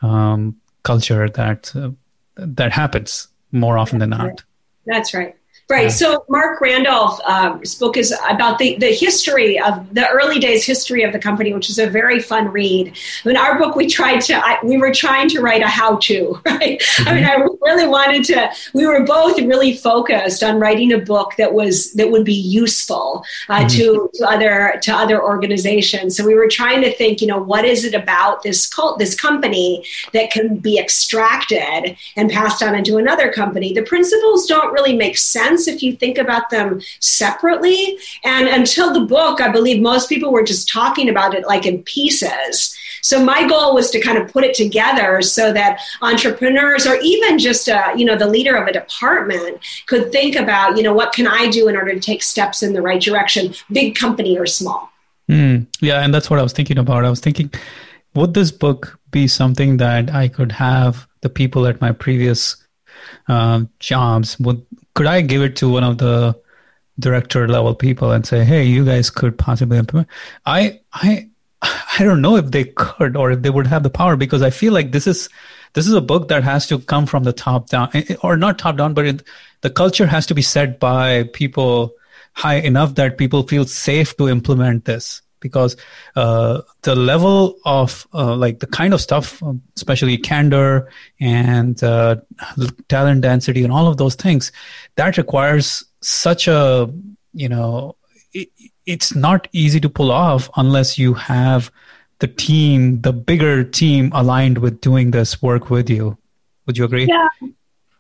um, culture that uh, that happens more often than not. That's right. Right. Yeah. So Marc Randolph's uh, book is about the, the history of the early days history of the company, which is a very fun read. In our book, we tried to I, we were trying to write a how to. Right. Mm-hmm. I mean, I really wanted to. We were both really focused on writing a book that was that would be useful uh, mm-hmm. to, to other to other organizations. So we were trying to think, you know, what is it about this cult this company that can be extracted and passed on into another company? The principles don't really make sense sense if you think about them separately. And until the book, I believe most people were just talking about it like in pieces. So my goal was to kind of put it together so that entrepreneurs or even just a, you know the leader of a department could think about you know what can I do in order to take steps in the right direction, big company or small. Mm, yeah, and that's what I was thinking about. I was thinking, would this book be something that I could have the people at my previous uh, jobs would could I give it to one of the director level people and say, "Hey, you guys could possibly implement"? I I I don't know if they could or if they would have the power because I feel like this is this is a book that has to come from the top down eh, eh, or not top down, but it, the culture has to be set by people high enough that people feel safe to implement this because uh, the level of uh, like the kind of stuff, um, especially candor and uh, talent density and all of those things, that requires such a you know it, it's not easy to pull off unless you have the team, the bigger team aligned with doing this work with you. Would you agree? Yeah.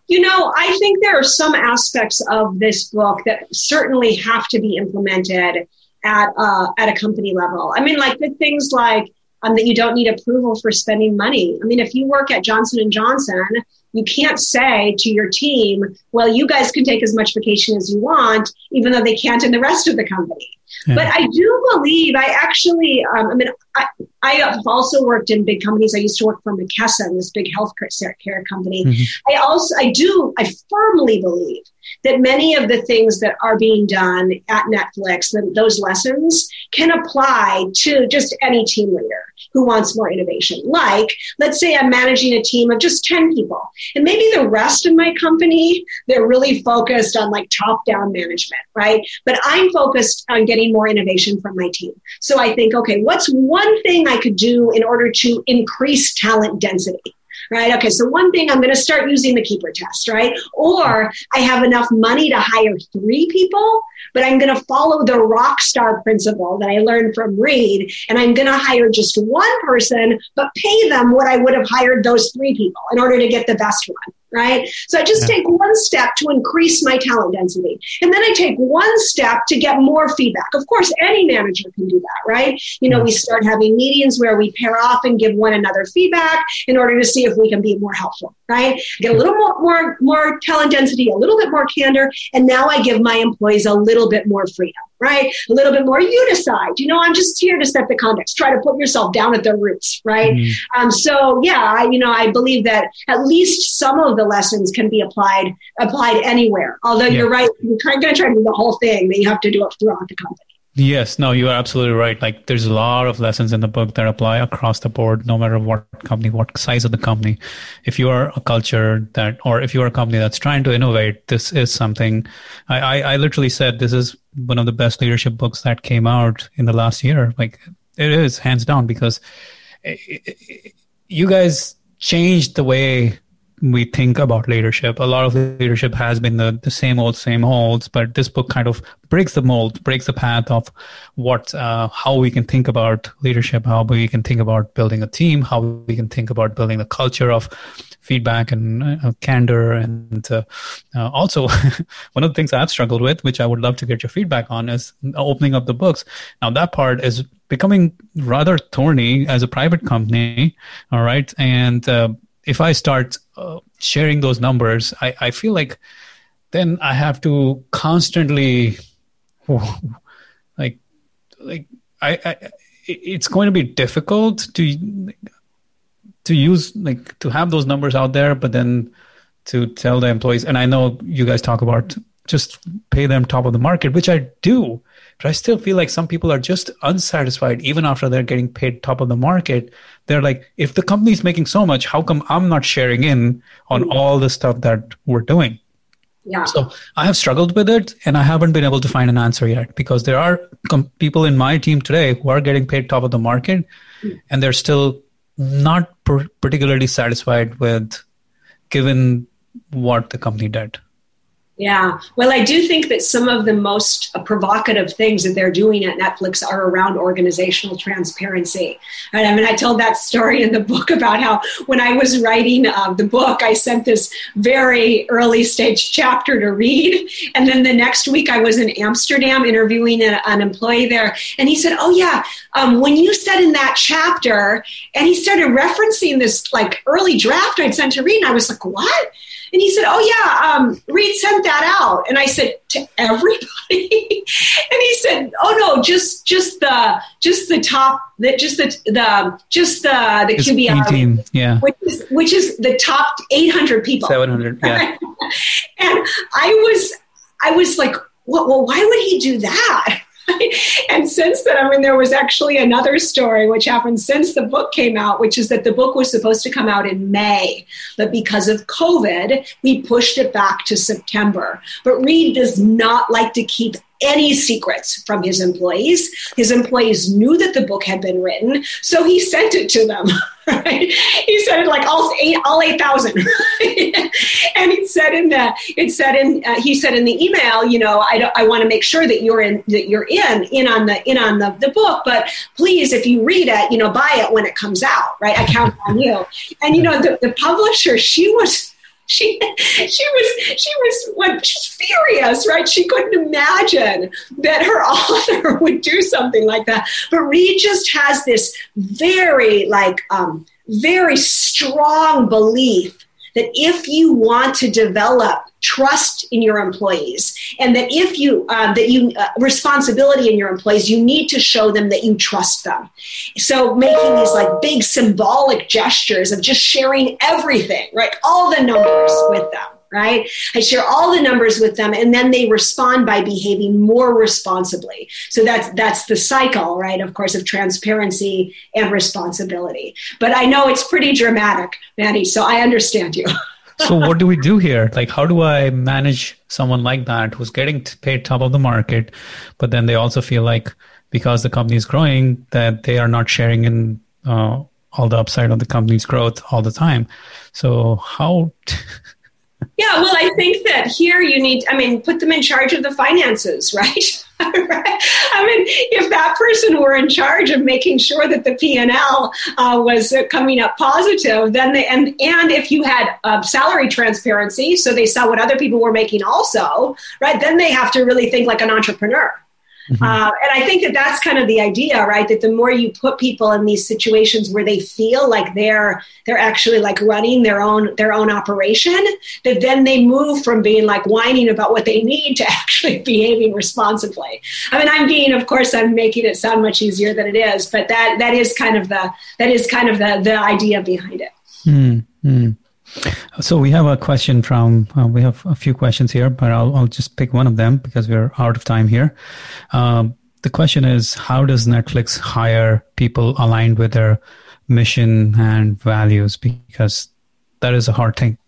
You know, I think there are some aspects of this book that certainly have to be implemented at uh, at a company level. I mean, like the things like um, that you don't need approval for spending money. I mean, if you work at Johnson and Johnson, you can't say to your team, "Well, you guys can take as much vacation as you want," even though they can't in the rest of the company. Yeah. But I do believe I actually, um, I mean, I, I have also worked in big companies. I used to work for McKesson, this big health care company. Mm-hmm. I also, I do, I firmly believe that many of the things that are being done at Netflix, those lessons can apply to just any team leader who wants more innovation. Like, let's say I'm managing a team of just 10 people, and maybe the rest of my company, they're really focused on like top down management, right? But I'm focused on getting more innovation from my team. So I think, okay, what's one thing I could do in order to increase talent density? right? Okay, so one thing I'm going to start using the keeper test, right? Or I have enough money to hire three people, but I'm going to follow the rock star principle that I learned from Reed, and I'm going to hire just one person, but pay them what I would have hired those three people in order to get the best one right? So I just yeah. take one step to increase my talent density. And then I take one step to get more feedback. Of course, any manager can do that, right? You know, we start having meetings where we pair off and give one another feedback in order to see if we can be more helpful, right? Get a little more, more, more talent density, a little bit more candor. And now I give my employees a little bit more freedom right? A little bit more you decide. You know, I'm just here to set the context. Try to put yourself down at their roots, right? Mm-hmm. Um, so yeah, I, you know, I believe that at least some of the lessons can be applied applied anywhere. Although yeah. you're right, you're going to try to do the whole thing, then you have to do it throughout the company. Yes, no, you are absolutely right. Like there's a lot of lessons in the book that apply across the board, no matter what company, what size of the company. If you are a culture that, or if you are a company that's trying to innovate, this is something I, I, I literally said this is one of the best leadership books that came out in the last year. Like it is hands down because it, it, you guys changed the way we think about leadership. A lot of leadership has been the, the same old, same old, but this book kind of breaks the mold, breaks the path of what, uh, how we can think about leadership, how we can think about building a team, how we can think about building a culture of feedback and uh, candor. And uh, uh also, one of the things I've struggled with, which I would love to get your feedback on, is opening up the books. Now, that part is becoming rather thorny as a private company. All right. And, uh, if I start uh, sharing those numbers, I, I feel like then I have to constantly like like I, I it's going to be difficult to to use like to have those numbers out there, but then to tell the employees. And I know you guys talk about just pay them top of the market, which I do. But I still feel like some people are just unsatisfied even after they're getting paid top of the market. They're like, if the company's making so much, how come I'm not sharing in on mm-hmm. all the stuff that we're doing? Yeah. So I have struggled with it and I haven't been able to find an answer yet because there are com- people in my team today who are getting paid top of the market mm-hmm. and they're still not per- particularly satisfied with given what the company did. Yeah. Well, I do think that some of the most provocative things that they're doing at Netflix are around organizational transparency. And I mean, I told that story in the book about how when I was writing uh, the book, I sent this very early stage chapter to Reed. And then the next week, I was in Amsterdam interviewing a, an employee there. And he said, Oh, yeah, um, when you said in that chapter, and he started referencing this like early draft I'd sent to Reed, and I was like, What? And he said, "Oh yeah, um, Reed sent that out." And I said, "To everybody?" and he said, "Oh no, just just the just the top, the, just the the just the the QBR, yeah, which is which is the top 800 people, 700, yeah." and I was I was like, well, well, why would he do that? and since then, I mean, there was actually another story which happened since the book came out, which is that the book was supposed to come out in May, but because of COVID, we pushed it back to September. But Reed does not like to keep any secrets from his employees. His employees knew that the book had been written, so he sent it to them. Right? He said it like all eight, all eight thousand, and he said in the it said in uh, he said in the email, you know, I, I want to make sure that you're in that you're in in on the in on the, the book, but please, if you read it, you know, buy it when it comes out, right? I count on you. And you know, the, the publisher, she was she she was she was when she's furious, right? She couldn't imagine that her author would do something like that. But Reed just has this very like um, very strong belief that if you want to develop trust in your employees and that if you uh, that you uh, responsibility in your employees you need to show them that you trust them. So making these like big symbolic gestures of just sharing everything right? All the numbers with them right? I share all the numbers with them and then they respond by behaving more responsibly. So that's that's the cycle, right? Of course of transparency and responsibility. But I know it's pretty dramatic, Maddie, so I understand you. so what do we do here? Like how do I manage someone like that who's getting paid top of the market but then they also feel like because the company is growing that they are not sharing in uh, all the upside of the company's growth all the time. So how Yeah, well, I think that here you need, I mean, put them in charge of the finances, right? right? I mean, if that person were in charge of making sure that the P&L uh, was coming up positive, then they, and, and if you had uh, salary transparency, so they saw what other people were making also, right, then they have to really think like an entrepreneur Mm-hmm. Uh, and I think that that's kind of the idea, right? That the more you put people in these situations where they feel like they're they're actually like running their own their own operation, that then they move from being like whining about what they need to actually behaving responsibly. I mean, I'm being, of course, I'm making it sound much easier than it is, but that that is kind of the that is kind of the the idea behind it. Mm-hmm. So we have a question from, uh, we have a few questions here, but I'll, I'll just pick one of them because we're out of time here. Um, the question is How does Netflix hire people aligned with their mission and values? Because that is a hard thing.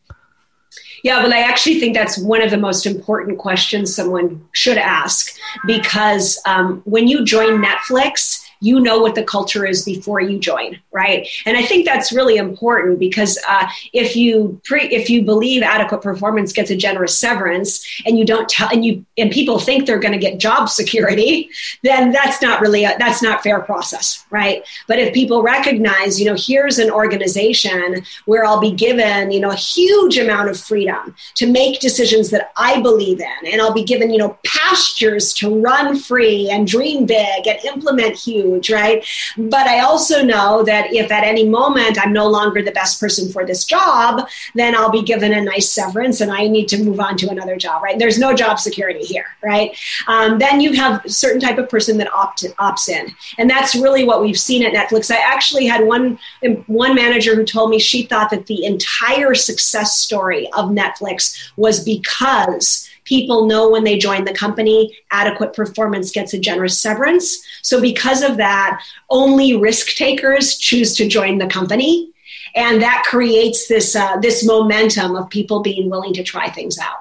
Yeah, well, I actually think that's one of the most important questions someone should ask because um, when you join Netflix, you know what the culture is before you join, right? And I think that's really important because uh, if you pre- if you believe adequate performance gets a generous severance, and you don't tell and you and people think they're going to get job security, then that's not really a, that's not fair process, right? But if people recognize, you know, here's an organization where I'll be given, you know, a huge amount of freedom to make decisions that I believe in, and I'll be given, you know, pastures to run free and dream big and implement huge huge, right? But I also know that if at any moment I'm no longer the best person for this job, then I'll be given a nice severance and I need to move on to another job, right? There's no job security here, right? Um, then you have a certain type of person that opt, opts in. And that's really what we've seen at Netflix. I actually had one, one manager who told me she thought that the entire success story of Netflix was because people know when they join the company adequate performance gets a generous severance. So because of that only risk takers choose to join the company. And that creates this uh, this momentum of people being willing to try things out.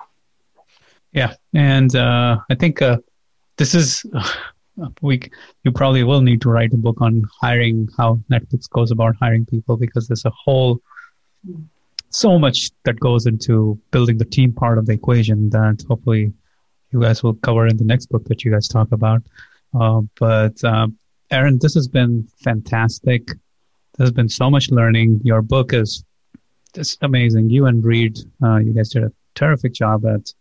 Yeah. And uh, i think uh, this is we you probably will need to write a book on hiring how netflix goes about hiring people because there's a whole so much that goes into building the team part of the equation that hopefully you guys will cover in the next book that you guys talk about. Uh, but uh, Erin, this has been fantastic. There's been so much learning. Your book is just amazing. You and Reed, uh, you guys did a terrific job at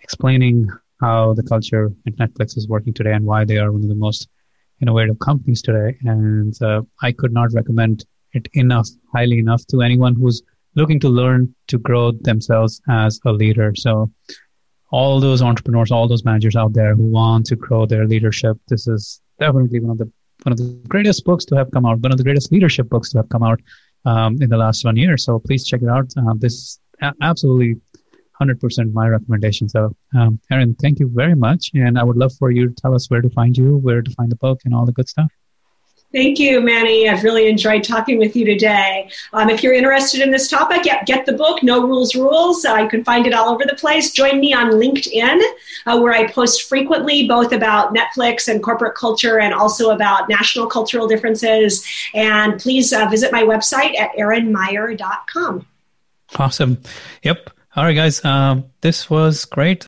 explaining how the culture at Netflix is working today and why they are one of the most innovative companies today. And uh, I could not recommend it enough, highly enough to anyone who's looking to learn to grow themselves as a leader. So, all those entrepreneurs, all those managers out there who want to grow their leadership, this is definitely one of the one of the greatest books to have come out, one of the greatest leadership books to have come out um, in the last one year. So please check it out. Uh, this is absolutely 100% my recommendation. So, um, Erin, thank you very much. And I would love for you to tell us where to find you, where to find the book, and all the good stuff. Thank you, Manny. I've really enjoyed talking with you today. Um, if you're interested in this topic, get, get the book, No Rules Rules. Uh, you can find it all over the place. Join me on LinkedIn, uh, where I post frequently both about Netflix and corporate culture and also about national cultural differences. And please uh, visit my website at erinmeyer.com. Awesome. Yep. All right, guys. Um, this was great.